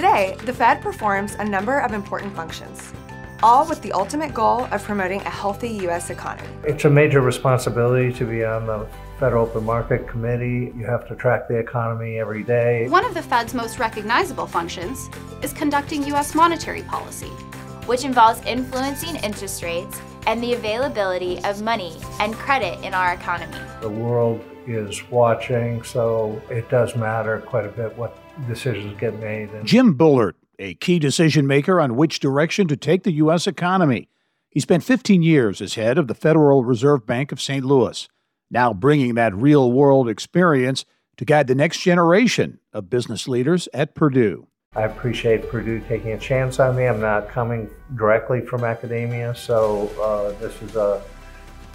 Today, the Fed performs a number of important functions, all with the ultimate goal of promoting a healthy U.S. economy. It's a major responsibility to be on the Federal Open Market Committee. You have to track the economy every day. One of the Fed's most recognizable functions is conducting U.S. monetary policy, which involves influencing interest rates and the availability of money and credit in our economy. The world is watching, so it does matter quite a bit what decisions get made. And Jim Bullard, a key decision maker on which direction to take the U.S. economy. He spent 15 years as head of the Federal Reserve Bank of St. Louis, now bringing that real world experience to guide the next generation of business leaders at Purdue. I appreciate Purdue taking a chance on me. I'm not coming directly from academia, so uh, this is a,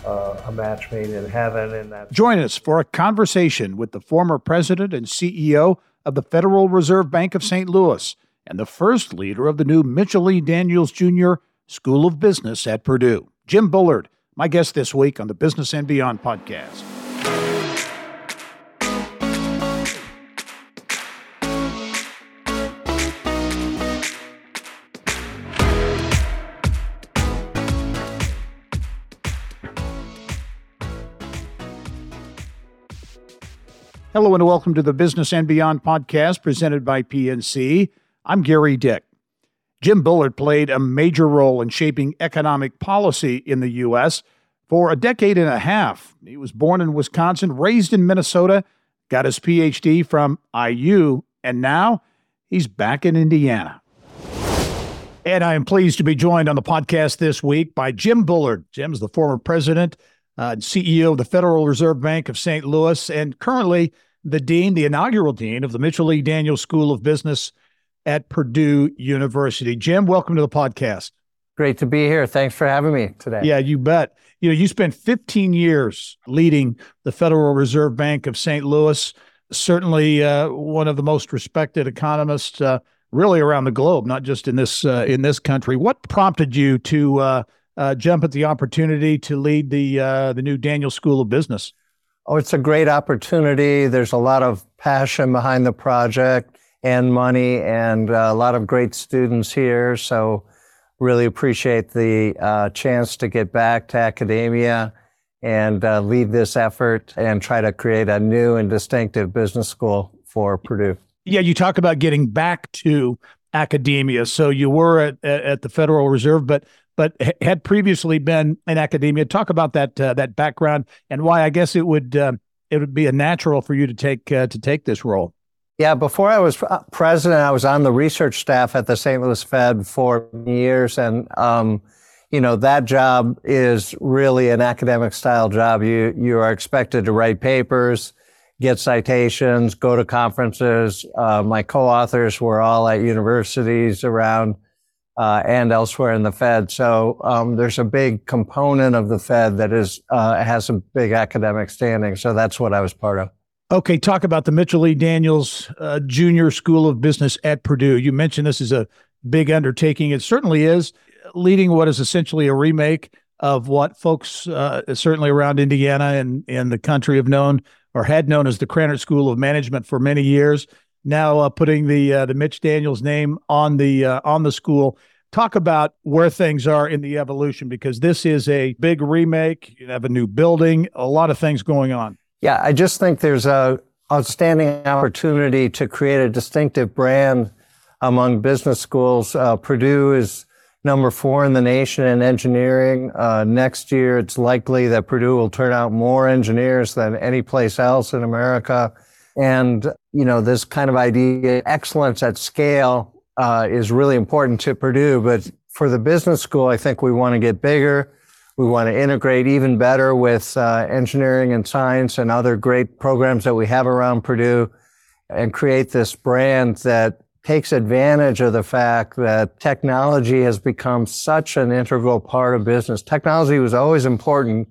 uh, a match made in heaven. And that. Join us for a conversation with the former president and CEO of the Federal Reserve Bank of St. Louis and the first leader of the new Mitchell E. Daniels Jr. School of Business at Purdue, Jim Bullard, my guest this week on the Business and Beyond podcast. Hello and welcome to the Business and Beyond podcast presented by PNC. I'm Gerry Dick. Jim Bullard played a major role in shaping economic policy in the U.S. for a decade and a half. He was born in Wisconsin, raised in Minnesota, got his PhD from IU, and now he's back in Indiana. And I am pleased to be joined on the podcast this week by Jim Bullard. Jim's the former president uh, CEO of the Federal Reserve Bank of St. Louis, and currently the dean, the inaugural dean of the Mitchell E. Daniels School of Business at Purdue University. Jim, welcome to the podcast. Great to be here. Thanks for having me today. Yeah, you bet. You know, you spent 15 years leading the Federal Reserve Bank of St. Louis. Certainly, uh, one of the most respected economists, uh, really around the globe, not just in this uh, in this country. What prompted you to uh, jump at the opportunity to lead the uh, the new Daniels School of Business? Oh, it's a great opportunity. There's a lot of passion behind the project and money, and uh, a lot of great students here. So, really appreciate the uh, chance to get back to academia and uh, lead this effort and try to create a new and distinctive business school for Purdue. Yeah, you talk about getting back to academia. So you were at, at the Federal Reserve, but but had previously been in academia. Talk about that uh, that background and why I guess it would uh, it would be a natural for you to take uh, to take this role. Yeah, before I was uh, president, I was on the research staff at the St. Louis Fed for years, and um, you know that job is really an academic style job. You you are expected to write papers, get citations, go to conferences. Uh, my co-authors were all at universities around uh, and elsewhere in the Fed. So um, there's a big component of the Fed that is uh, has a big academic standing. So that's what I was part of. Okay, talk about the Mitchell E. Daniels uh, Junior School of Business at Purdue. You mentioned this is a big undertaking. It certainly is, leading what is essentially a remake of what folks uh, certainly around Indiana and, and the country have known or had known as the Krannert School of Management for many years now uh, putting the uh, the Mitch Daniels name on the uh, on the school. Talk about where things are in the evolution because this is a big remake. You have a new building, a lot of things going on. Yeah, I just think there's a outstanding opportunity to create a distinctive brand among business schools. Uh, Purdue is number four in the nation in engineering. Uh, next year, it's likely that Purdue will turn out more engineers than any place else in America. And, you know, this kind of idea, excellence at scale, uh, is really important to Purdue. But for the business school, I think we want to get bigger. We want to integrate even better with uh, engineering and science and other great programs that we have around Purdue and create this brand that takes advantage of the fact that technology has become such an integral part of business. Technology was always important,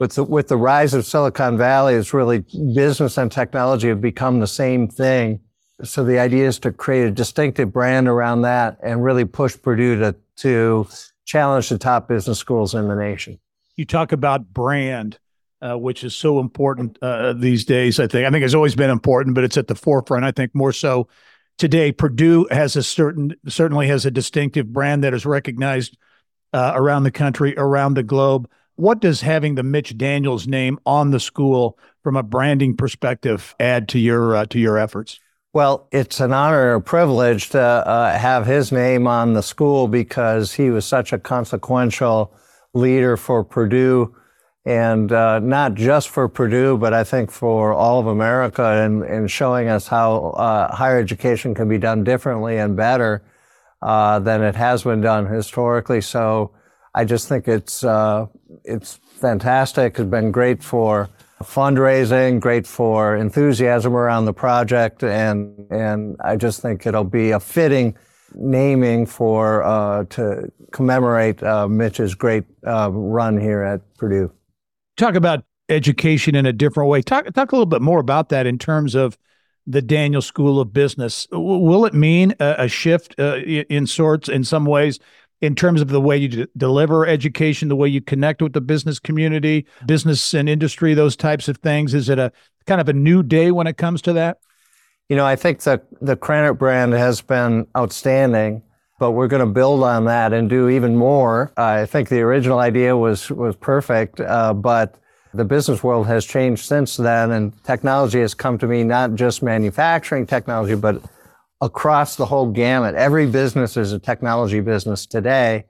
with the, with the rise of Silicon Valley, it's really business and technology have become the same thing. So the idea is to create a distinctive brand around that and really push Purdue to, to challenge the top business schools in the nation. You talk about brand, uh, which is so important uh, these days. I think I think it's always been important, but it's at the forefront. I think more so today Purdue has a certain certainly has a distinctive brand that is recognized uh, around the country, around the globe. What does having the Mitch Daniels name on the school from a branding perspective add to your uh, to your efforts? Well, it's an honor and a privilege to uh, have his name on the school because he was such a consequential leader for Purdue and uh, not just for Purdue, but I think for all of America and, and showing us how uh, higher education can be done differently and better uh, than it has been done historically. So I just think it's, uh, it's fantastic. It's been great for fundraising, great for enthusiasm around the project, and and I just think it'll be a fitting naming for uh, to commemorate uh, Mitch's great uh, run here at Purdue. Talk about education in a different way. Talk talk a little bit more about that in terms of the Daniels School of Business. Will it mean a, a shift uh, in sorts in some ways in terms of the way you d- deliver education, the way you connect with the business community, business and industry, those types of things? Is it a kind of a new day when it comes to that? You know, I think the the Krannert brand has been outstanding, but we're going to build on that and do even more. I think the original idea was was perfect, uh, but the business world has changed since then, and technology has come to mean not just manufacturing technology, but across the whole gamut. Every business is a technology business today.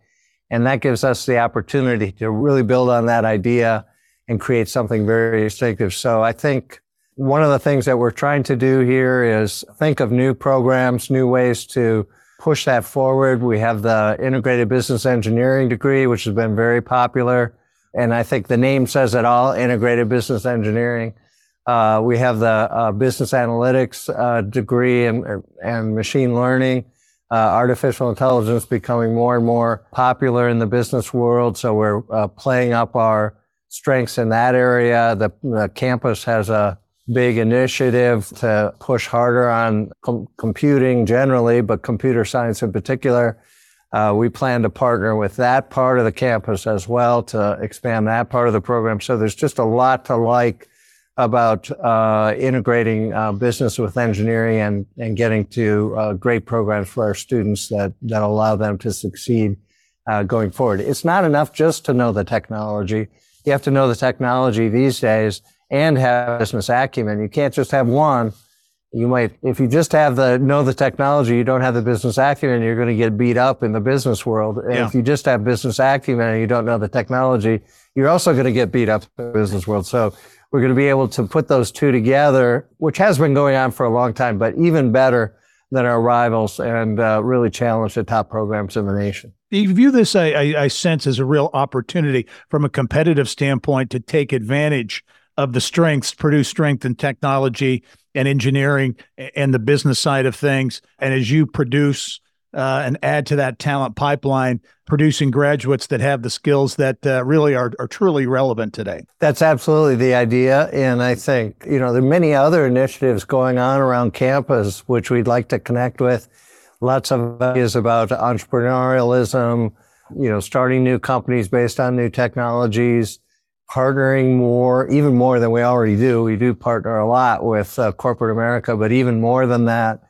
And that gives us the opportunity to really build on that idea and create something very distinctive. So I think one of the things that we're trying to do here is think of new programs, new ways to push that forward. We have the integrated business engineering degree, which has been very popular. And I think the name says it all, integrated business engineering. Uh, we have the uh, business analytics uh, degree and, and machine learning. Uh, artificial intelligence becoming more and more popular in the business world. So we're uh, playing up our strengths in that area. The, the, campus has a big initiative to push harder on com- computing generally, but computer science in particular. Uh, we plan to partner with that part of the campus as well to expand that part of the program. So there's just a lot to like about uh, integrating uh, business with engineering and, and getting to uh, great programs for our students that, that allow them to succeed uh, going forward. It's not enough just to know the technology. You have to know the technology these days and have business acumen. You can't just have one. You might, if you just have the know the technology, you don't have the business acumen, you're going to get beat up in the business world. And yeah. if you just have business acumen and you don't know the technology, you're also going to get beat up in the business world. So we're going to be able to put those two together, which has been going on for a long time, but even better than our rivals and uh, really challenge the top programs in the nation. You view this, I, I, I sense, as a real opportunity from a competitive standpoint to take advantage of the strengths, Purdue strength in technology and engineering and the business side of things. And as you produce uh, and add to that talent pipeline, producing graduates that have the skills that uh, really are, are truly relevant today. That's absolutely the idea. And I think, you know, there are many other initiatives going on around campus, which we'd like to connect with. Lots of ideas about entrepreneurialism, you know, starting new companies based on new technologies, partnering more, even more than we already do. We do partner a lot with uh, corporate America, but even more than that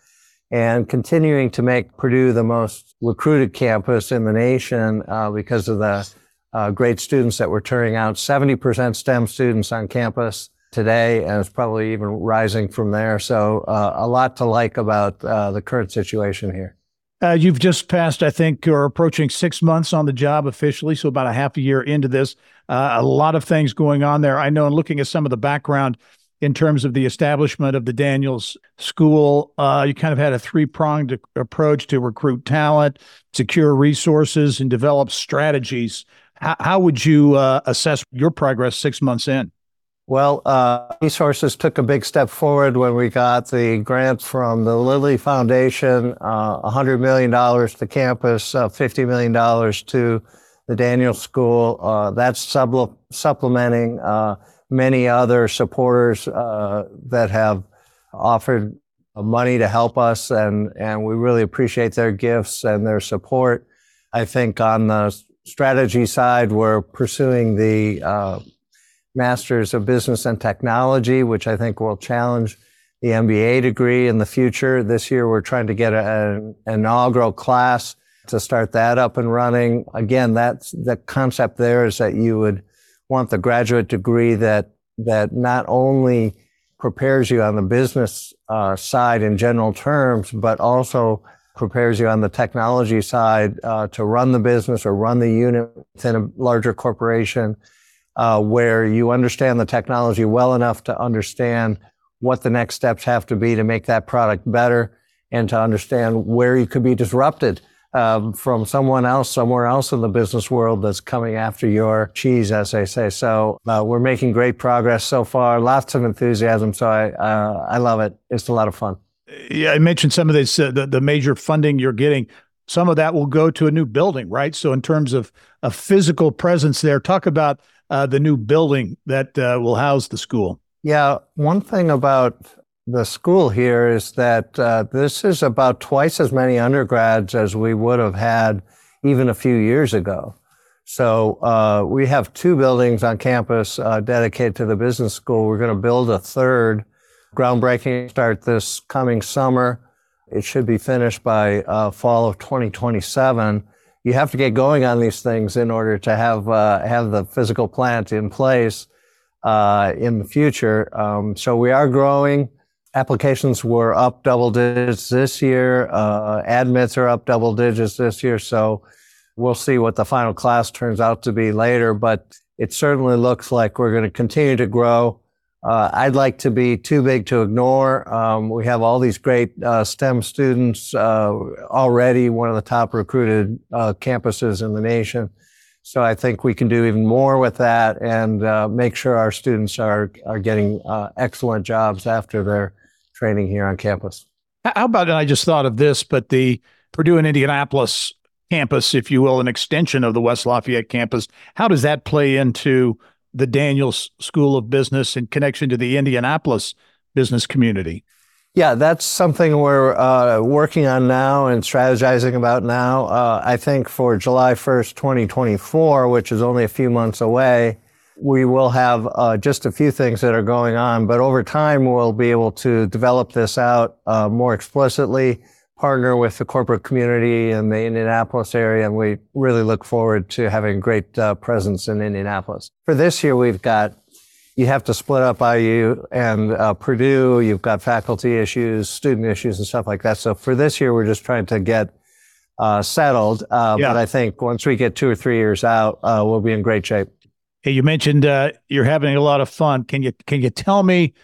and continuing to make Purdue the most recruited campus in the nation uh, because of the uh, great students that we're turning out. 70% STEM students on campus today, and it's probably even rising from there. So uh, a lot to like about uh, the current situation here. Uh, you've just passed, I think, you're approaching six months on the job officially, so about a half a year into this. Uh, a lot of things going on there. I know, in looking at some of the background, in terms of the establishment of the Daniels School. Uh, you kind of had a three pronged approach to recruit talent, secure resources, and develop strategies. How, how would you uh, assess your progress six months in? Well, uh, resources took a big step forward when we got the grant from the Lilly Foundation, uh, $100 million to campus, uh, $50 million to the Daniels School. Uh, that's supplementing uh, many other supporters uh, that have offered money to help us, and, and we really appreciate their gifts and their support. I think on the strategy side, we're pursuing the uh, Masters of Business and Technology, which I think will challenge the MBA degree in the future. This year, we're trying to get an inaugural class to start that up and running. Again, that's the concept there is that you would want the graduate degree that that not only prepares you on the business uh, side in general terms, but also prepares you on the technology side uh, to run the business or run the unit within a larger corporation, uh, where you understand the technology well enough to understand what the next steps have to be to make that product better and to understand where you could be disrupted um, from someone else somewhere else in the business world that's coming after your cheese, as they say. So uh, we're making great progress so far. Lots of enthusiasm. So I uh, I love it. It's a lot of fun. Yeah, I mentioned some of this uh, the, the major funding you're getting. Some of that will go to a new building, right? So in terms of a physical presence there, talk about uh, the new building that uh, will house the school. Yeah, one thing about the school here is that uh, this is about twice as many undergrads as we would have had even a few years ago. So uh, we have two buildings on campus uh, dedicated to the business school. We're going to build a third. Groundbreaking start this coming summer. It should be finished by uh, fall of 2027. You have to get going on these things in order to have uh, have the physical plant in place uh, in the future. Um, so we are growing applications were up double digits this year. Uh, admits are up double digits this year. So we'll see what the final class turns out to be later. But it certainly looks like we're going to continue to grow. Uh, I'd like to be too big to ignore. Um, we have all these great uh, STEM students uh, already, one of the top recruited uh, campuses in the nation. So I think we can do even more with that and uh, make sure our students are are getting uh, excellent jobs after their training here on campus. How about, and I just thought of this, but the Purdue and Indianapolis campus, if you will, an extension of the West Lafayette campus, how does that play into the Daniels School of Business in connection to the Indianapolis business community? Yeah, that's something we're uh, working on now and strategizing about now. Uh, I think for July 1st, 2024, which is only a few months away, we will have uh, just a few things that are going on, but over time we'll be able to develop this out uh, more explicitly, partner with the corporate community in the Indianapolis area, and we really look forward to having great uh, presence in Indianapolis. For this year, we've got you have to split up IU and uh, Purdue. You've got faculty issues, student issues, and stuff like that. So for this year, we're just trying to get uh, settled. Uh, yeah. But I think once we get two or three years out, we'll be in great shape. Hey, you mentioned uh, you're having a lot of fun. Can you can you tell me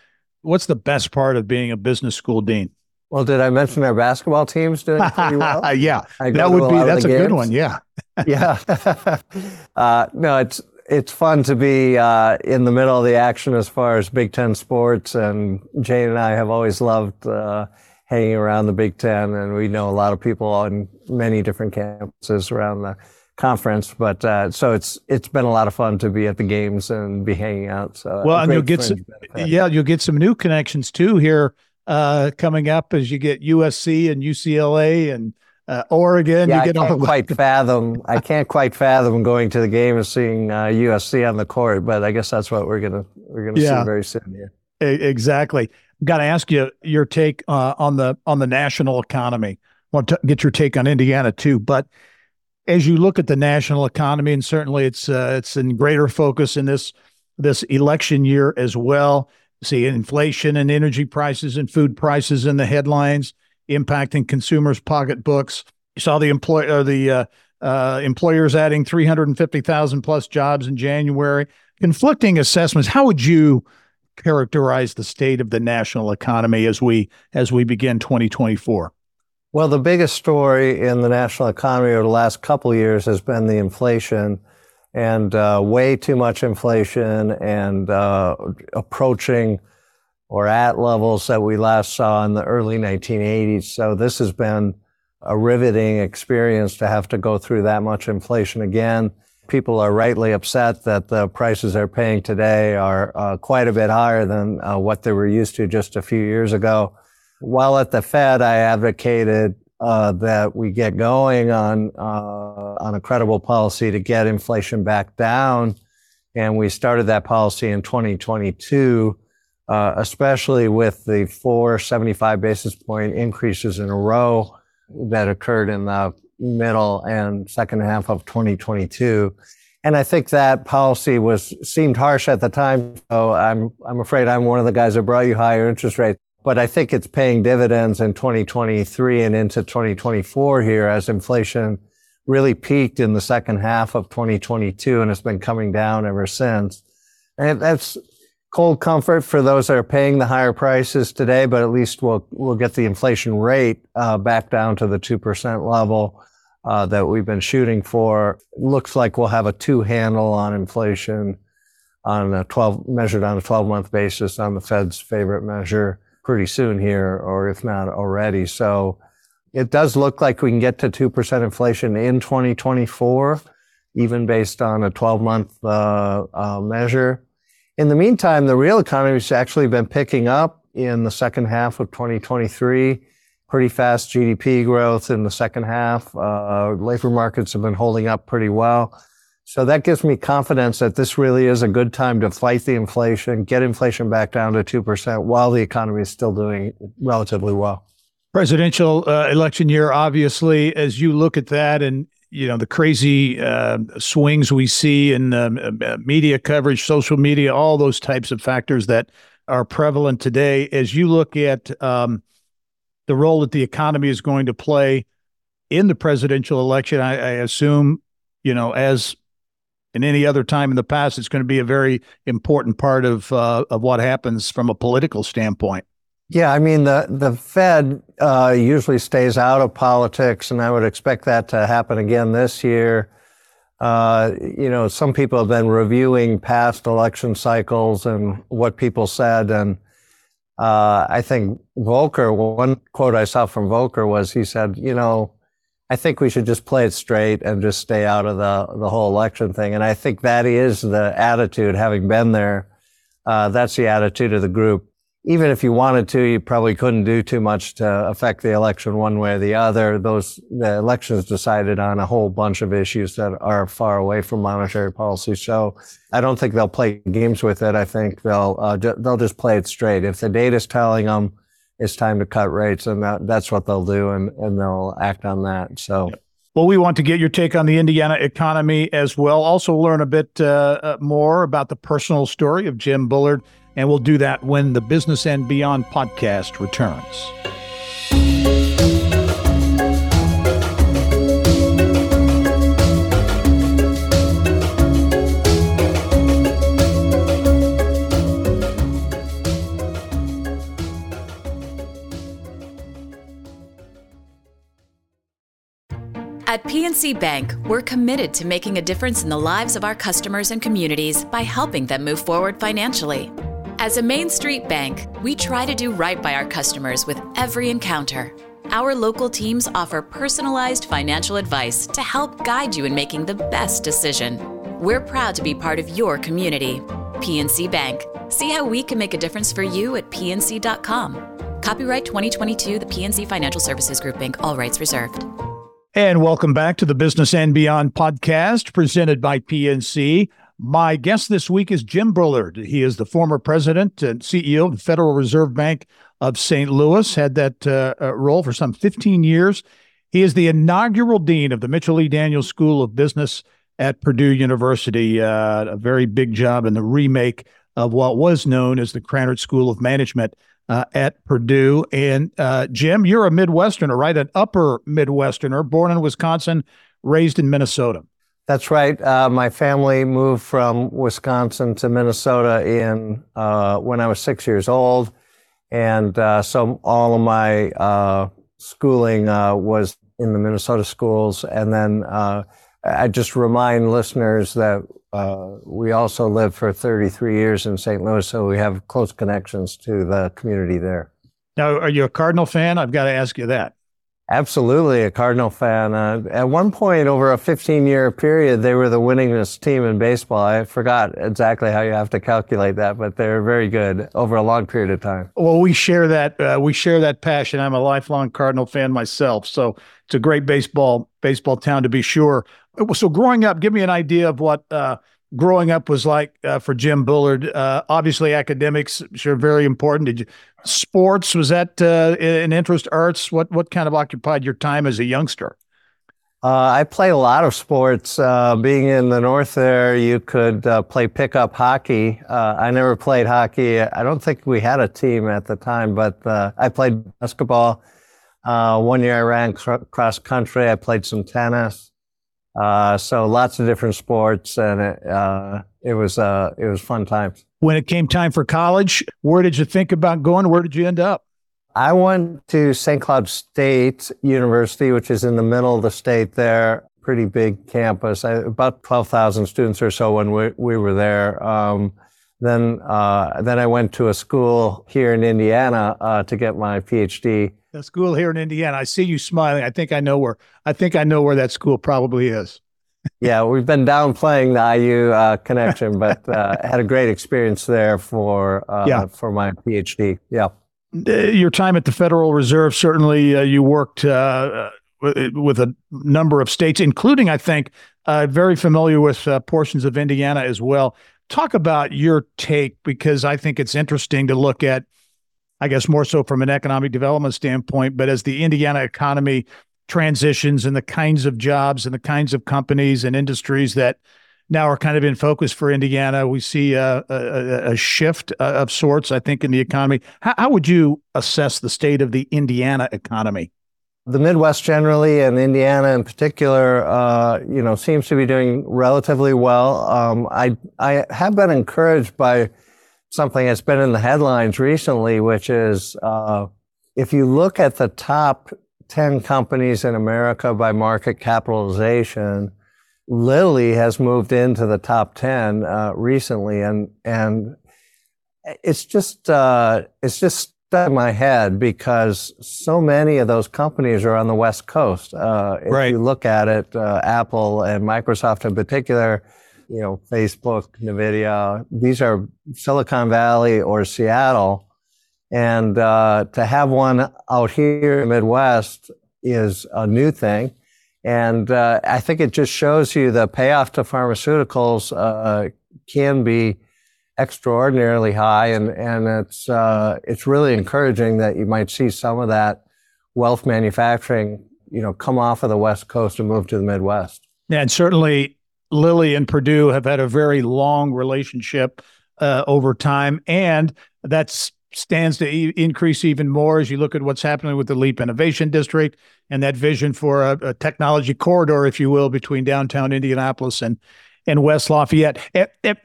what's the best part of being a business school dean? Well, did I mention our basketball team's doing pretty well? yeah, that would be that's a games. good one. Yeah, yeah. uh, no, it's it's fun to be uh, in the middle of the action as far as Big Ten sports, and Jane and I have always loved uh, hanging around the Big Ten, and we know a lot of people on many different campuses around the conference. But uh, so it's it's been a lot of fun to be at the games and be hanging out. So well, and you'll get some, yeah, you'll get some new connections too here uh, coming up as you get USC and UCLA and uh, Oregon. Yeah, you get I can't quite fathom. I can't quite fathom going to the game and seeing USC uh, on the court, but I guess that's what we're gonna we're gonna yeah, see very soon here. Exactly. Got to ask you your take uh, on the on the national economy. Want to get your take on Indiana too, but as you look at the national economy, and certainly it's uh, it's in greater focus in this this election year as well. See inflation and energy prices and food prices in the headlines impacting consumers' pocketbooks. You saw the employ uh, the uh, uh, employers adding 350,000 plus jobs in January. Conflicting assessments. How would you characterize the state of the national economy as we as we begin 2024? Well, the biggest story in the national economy over the last couple years has been the inflation and uh, way too much inflation and uh, approaching or at levels that we last saw in the early 1980s. So this has been a riveting experience to have to go through that much inflation again. People are rightly upset that the prices they're paying today are uh, quite a bit higher than uh, what they were used to just a few years ago. While at the Fed, I advocated uh, that we get going on uh, on a credible policy to get inflation back down, and we started that policy in 2022. Uh, especially with the four 75 basis point increases in a row that occurred in the middle and second half of 2022. And I think that policy was seemed harsh at the time. So I'm I'm afraid I'm one of the guys that brought you higher interest rates. But I think it's paying dividends in 2023 and into 2024 here as inflation really peaked in the second half of 2022 and it's been coming down ever since. And that's cold comfort for those that are paying the higher prices today, but at least we'll we'll get the inflation rate uh, back down to the two percent level uh, that we've been shooting for. Looks like we'll have a two handle on inflation on a 12 measured on a 12 month basis on the Fed's favorite measure pretty soon here, or if not already. So it does look like we can get to 2% inflation in 2024, even based on a 12 month uh, uh, measure. In the meantime, the real economy has actually been picking up in the second half of 2023. Pretty fast GDP growth in the second half. Uh, labor markets have been holding up pretty well. So that gives me confidence that this really is a good time to fight the inflation, get inflation back down to 2% while the economy is still doing relatively well presidential uh, election year, obviously, as you look at that and you know the crazy uh, swings we see in um, uh, media coverage, social media, all those types of factors that are prevalent today. As you look at um, the role that the economy is going to play in the presidential election, I, I assume you know as in any other time in the past, it's going to be a very important part of uh, of what happens from a political standpoint. Yeah, I mean the the Fed uh, usually stays out of politics, and I would expect that to happen again this year. Uh, you know, some people have been reviewing past election cycles and what people said, and uh, I think Volcker. One quote I saw from Volcker was he said, "You know, I think we should just play it straight and just stay out of the the whole election thing." And I think that is the attitude, having been there. Uh, that's the attitude of the group even if you wanted to, you probably couldn't do too much to affect the election one way or the other. Those the elections decided on a whole bunch of issues that are far away from monetary policy. So I don't think they'll play games with it. I think they'll uh, they'll just play it straight. If the data's telling them it's time to cut rates, and that, that's what they'll do, and, and they'll act on that. So. Well, we want to get your take on the Indiana economy as well. Also, learn a bit uh, uh more about the personal story of Jim Bullard and we'll do that when the Business and Beyond podcast returns. At PNC Bank, we're committed to making a difference in the lives of our customers and communities by helping them move forward financially. As a Main Street bank, we try to do right by our customers with every encounter. Our local teams offer personalized financial advice to help guide you in making the best decision. We're proud to be part of your community. PNC Bank. See how we can make a difference for you at pnc.com. Copyright 2022, the PNC Financial Services Group Bank, all rights reserved. And welcome back to the Business and Beyond podcast presented by PNC. My guest this week is Jim Bullard. He is the former president and CEO of the Federal Reserve Bank of St. Louis, had that uh, uh, role for some 15 years. He is the inaugural dean of the Mitchell E. Daniels School of Business at Purdue University, uh, a very big job in the remake of what was known as the Krannert School of Management uh, at Purdue. And uh, Jim, you're a Midwesterner, right? An upper Midwesterner, born in Wisconsin, raised in Minnesota. That's right. Uh, my family moved from Wisconsin to Minnesota in uh, when I was six years old, and uh, so all of my uh, schooling uh, was in the Minnesota schools. And then uh, I just remind listeners that we also lived for 33 years in St. Louis, so we have close connections to the community there. Now, are you a Cardinal fan? I've got to ask you that. Absolutely, a Cardinal fan. Uh, at one point, over a 15 year period, they were the winningest team in baseball. I forgot exactly how you have to calculate that, but they're very good over a long period of time. Well, we share that. Uh, we share that passion. I'm a lifelong Cardinal fan myself, so it's a great baseball baseball town to be sure. So, growing up, give me an idea of what uh, growing up was like uh, for Jim Bullard. Uh, obviously, academics sure very important. Did you sports was that uh, an interest? Arts? What what kind of occupied your time as a youngster? Uh, I played a lot of sports. Uh, being in the north there, you could uh, play pickup hockey. I never played hockey. I don't think we had a team at the time, but I played basketball. one year I ran cross country. I played some tennis. Uh, so lots of different sports, and it, uh, it was uh, it was fun times. When it came time for college, where did you think about going? Where did you end up? I went to St. Cloud State University, which is in the middle of the state there. Pretty big campus, I, about 12,000 students or so when we, we were there. Um, then, uh, then I went to a school here in Indiana uh, to get my PhD a school here in Indiana. I see you smiling. I think I know where. I think I know where that school probably is. Yeah, we've been downplaying the IU uh, connection, but uh, had a great experience there for uh, yeah. for my PhD. Yeah. Uh, your time at the Federal Reserve certainly uh, you worked uh, with a number of states, including I think very familiar with portions of Indiana as well. Talk about your take because I think it's interesting to look at I guess more so from an economic development standpoint, but as the Indiana economy transitions and the kinds of jobs and the kinds of companies and industries that now are kind of in focus for Indiana, we see a, a, a shift uh, of sorts, I think, in the economy. How, how would you assess the state of the Indiana economy? The Midwest generally, and Indiana in particular, uh, you know, seems to be doing relatively well. Um, I I have been encouraged by something that's been in the headlines recently, which is uh, if you look at the top 10 companies in America by market capitalization, Lilly has moved into the top 10 uh, recently. And, and it's just, uh, it's just stuck in my head because so many of those companies are on the West Coast. Uh, if right. you look at it, uh, Apple and Microsoft in particular, you know, Facebook, NVIDIA, these are Silicon Valley or Seattle. And uh, to have one out here in the Midwest is a new thing. And uh, I think it just shows you the payoff to pharmaceuticals uh, can be extraordinarily high. And, and it's, uh, it's really encouraging that you might see some of that wealth manufacturing, you know, come off of the West Coast and move to the Midwest. Yeah, and certainly Lilly and Purdue have had a very long relationship uh, over time, and that stands to e- increase even more as you look at what's happening with the Leap Innovation District and that vision for a, a technology corridor, if you will, between downtown Indianapolis and and West Lafayette.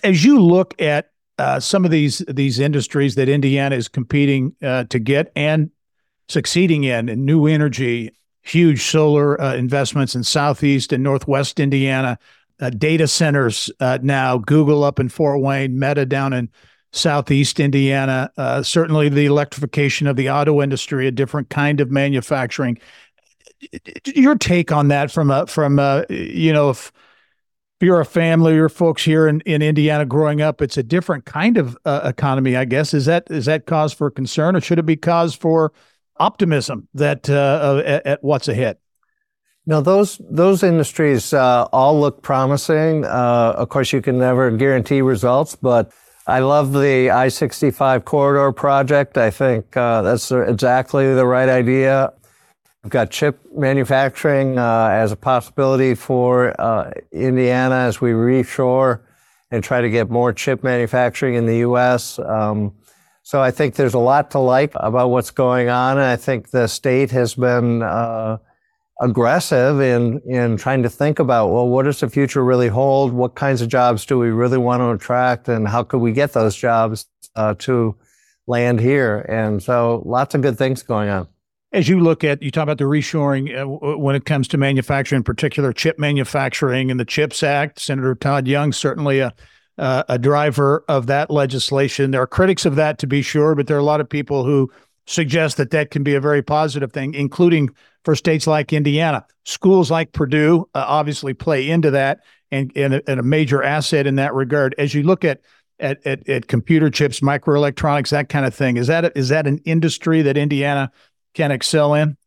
As you look at uh, some of these these industries that Indiana is competing uh, to get and succeeding in, in new energy, huge solar uh, investments in Southeast and Northwest Indiana, uh, data centers uh, now, Google up in Fort Wayne, Meta down in Southeast Indiana. Uh, certainly, the electrification of the auto industry, a different kind of manufacturing. Your take on that from a from a you know if you're a family or folks here in, in Indiana growing up, it's a different kind of uh, economy, I guess. Is that is that cause for concern, or should it be cause for optimism that uh, at, at what's ahead? Now, those those industries uh, all look promising. Uh, of course, you can never guarantee results, but I love the I-65 corridor project. I think uh, that's exactly the right idea. We've got chip manufacturing uh, as a possibility for uh, Indiana as we reshore and try to get more chip manufacturing in the U.S. Um, so I think there's a lot to like about what's going on, and I think the state has been uh, aggressive in in trying to think about well what does the future really hold? What kinds of jobs do we really want to attract? And how could we get those jobs uh, to land here? And so lots of good things going on. As you look at you talk about the reshoring uh, when it comes to manufacturing in particular chip manufacturing and the chips act senator todd young certainly a uh, a driver of that legislation. There are critics of that to be sure but there are a lot of people who suggest that that can be a very positive thing including for states like Indiana. Schools like Purdue uh, obviously play into that and, and a, and, a, major asset in that regard. As you look at, at, at, at computer chips, microelectronics, that kind of thing, is that, a, is that an industry that Indiana can excel in?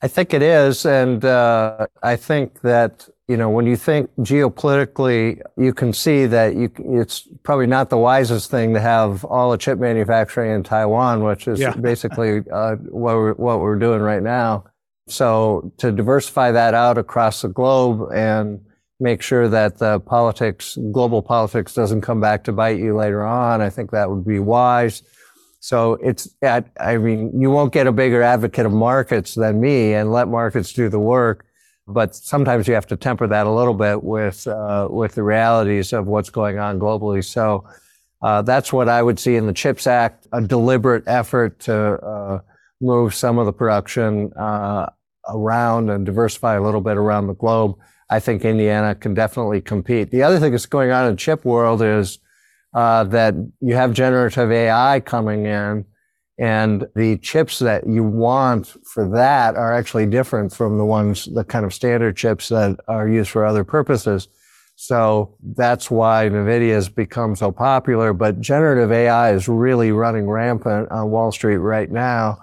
I think it is. And uh, I think that, you know, when you think geopolitically, you can see that you, it's probably not the wisest thing to have all the chip manufacturing in Taiwan, which is Yeah. basically uh, what, we're, what we're doing right now. So to diversify that out across the globe and make sure that the politics, global politics doesn't come back to bite you later on, I think that would be wise. So it's, I I mean, you won't get a bigger advocate of markets than me and let markets do the work. But sometimes you have to temper that a little bit with, uh, with the realities of what's going on globally. So, uh, that's what I would see in the CHIPS Act, a deliberate effort to, uh, move some of the production, uh, around and diversify a little bit around the globe. I think Indiana can definitely compete. The other thing that's going on in chip world is, uh, that you have generative AI coming in and the chips that you want for that are actually different from the ones, the kind of standard chips that are used for other purposes. So that's why NVIDIA has become so popular. But generative AI is really running rampant on Wall Street right now.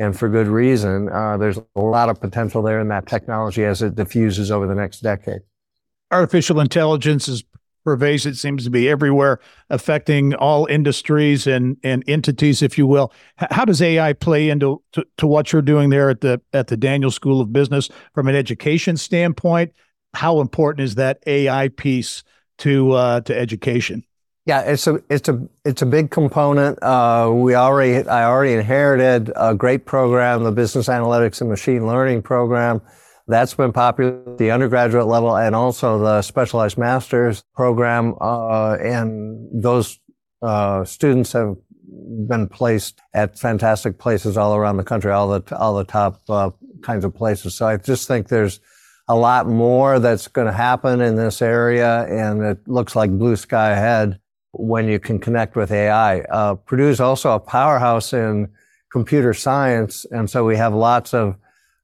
And for good reason. Uh, there's a lot of potential there in that technology as it diffuses over the next decade. Artificial intelligence is pervasive. It seems to be everywhere, affecting all industries and, and entities, if you will. How does AI play into to, to what you're doing there at the at the Daniels School of Business from an education standpoint? How important is that AI piece to uh, to education? Yeah, it's a it's a it's a big component. Uh, we already I already inherited a great program, the Business Analytics and Machine Learning program. That's been popular at the undergraduate level and also the specialized master's program. Uh, and those uh, students have been placed at fantastic places all around the country, all the all the top uh, kinds of places. So I just think there's a lot more that's going to happen in this area, and it looks like blue sky ahead when you can connect with AI. Uh, Purdue is also a powerhouse in computer science, and so we have lots of,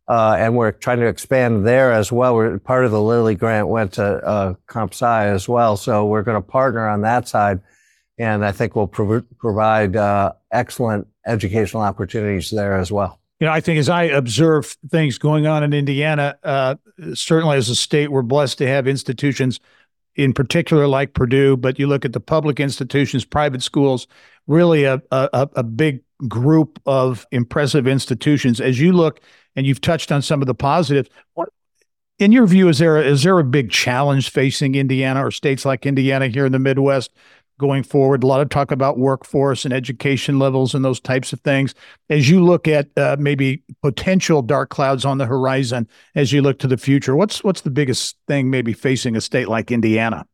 uh, and we're trying to expand there as well. We're part of the Lilly grant went to uh, Comp Sci as well, so we're going to partner on that side, and I think we'll prov- provide uh, excellent educational opportunities there as well. You know, I think as I observe things going on in Indiana, uh, certainly as a state, we're blessed to have institutions in particular like Purdue, but you look at the public institutions, private schools, really a, a, a big group of impressive institutions. As you look, and you've touched on some of the positives, what, in your view, is there a, is there a big challenge facing Indiana or states like Indiana here in the Midwest going forward? A lot of talk about workforce and education levels and those types of things. As you look at uh, maybe potential dark clouds on the horizon, as you look to the future, what's what's the biggest thing maybe facing a state like Indiana?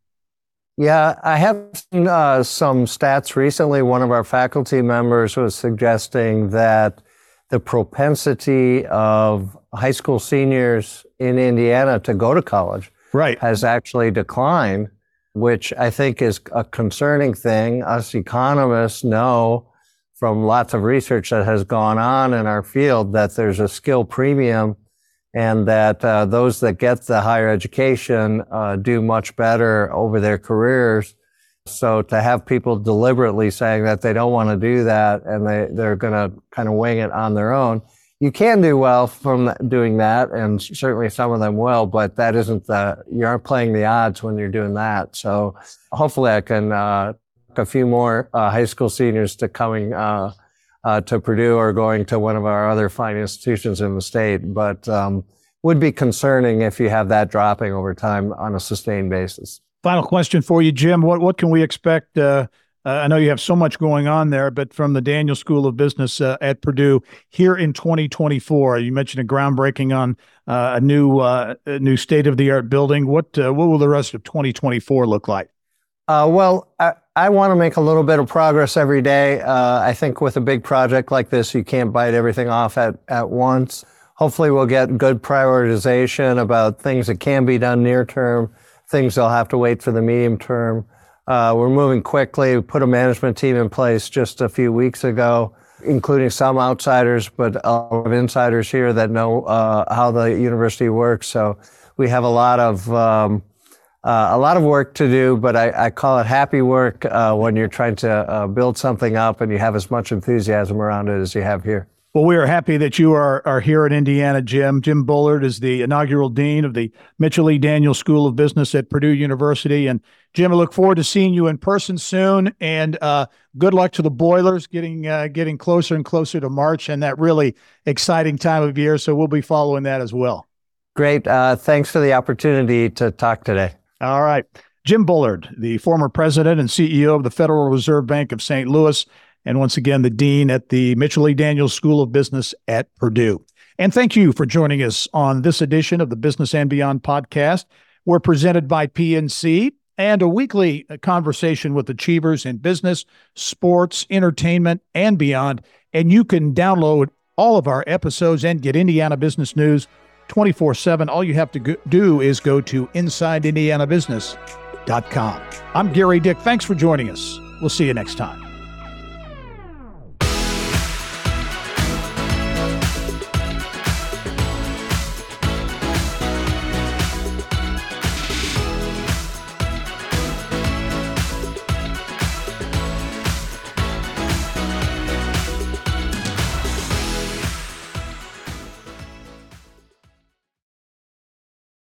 Yeah, I have seen uh, some stats recently. One of our faculty members was suggesting that the propensity of high school seniors in Indiana to go to college right. has actually declined, which I think is a concerning thing. Us economists know from lots of research that has gone on in our field that there's a skill premium and that uh, those that get the higher education uh, do much better over their careers. So to have people deliberately saying that they don't want to do that and they, they're going to kind of wing it on their own, you can do well from doing that, and certainly some of them will, but that isn't the, you aren't playing the odds when you're doing that. So hopefully I can, uh, a few more uh, high school seniors to coming uh, uh, to Purdue or going to one of our other fine institutions in the state, but um, would be concerning if you have that dropping over time on a sustained basis. Final question for you, Jim. What what can we expect? Uh, uh, I know you have so much going on there, but from the Daniels School of Business uh, at Purdue here in 2024, you mentioned a groundbreaking on uh, a new uh, a new state of the art building. What what will the rest of 2024 look like? Uh, well, I, I want to make a little bit of progress every day. I think with a big project like this, you can't bite everything off at, at once. Hopefully, we'll get good prioritization about things that can be done near term, things that'll have to wait for the medium term. Uh, we're moving quickly. We put a management team in place just a few weeks ago, including some outsiders, but a lot of insiders here that know uh, how the university works. So we have a lot of um, uh, a lot of work to do, but I, I call it happy work uh, when you're trying to uh, build something up and you have as much enthusiasm around it as you have here. Well, we are happy that you are, are here in Indiana, Jim. Jim Bullard is the inaugural dean of the Mitchell E. Daniels School of Business at Purdue University. And Jim, I look forward to seeing you in person soon. And uh, good luck to the Boilers, getting uh, getting closer and closer to March and that really exciting time of year. So we'll be following that as well. Great. Uh, thanks for the opportunity to talk today. All right. Jim Bullard, the former president and CEO of the Federal Reserve Bank of St. Louis and once again, the Dean at the Mitchell E. Daniels School of Business at Purdue. And thank you for joining us on this edition of the Business and Beyond podcast. We're presented by PNC and a weekly conversation with achievers in business, sports, entertainment, and beyond. And you can download all of our episodes and get Indiana business news 24 7. All you have to go- do is go to InsideIndianaBusiness.com. I'm Gerry Dick. Thanks for joining us. We'll see you next time.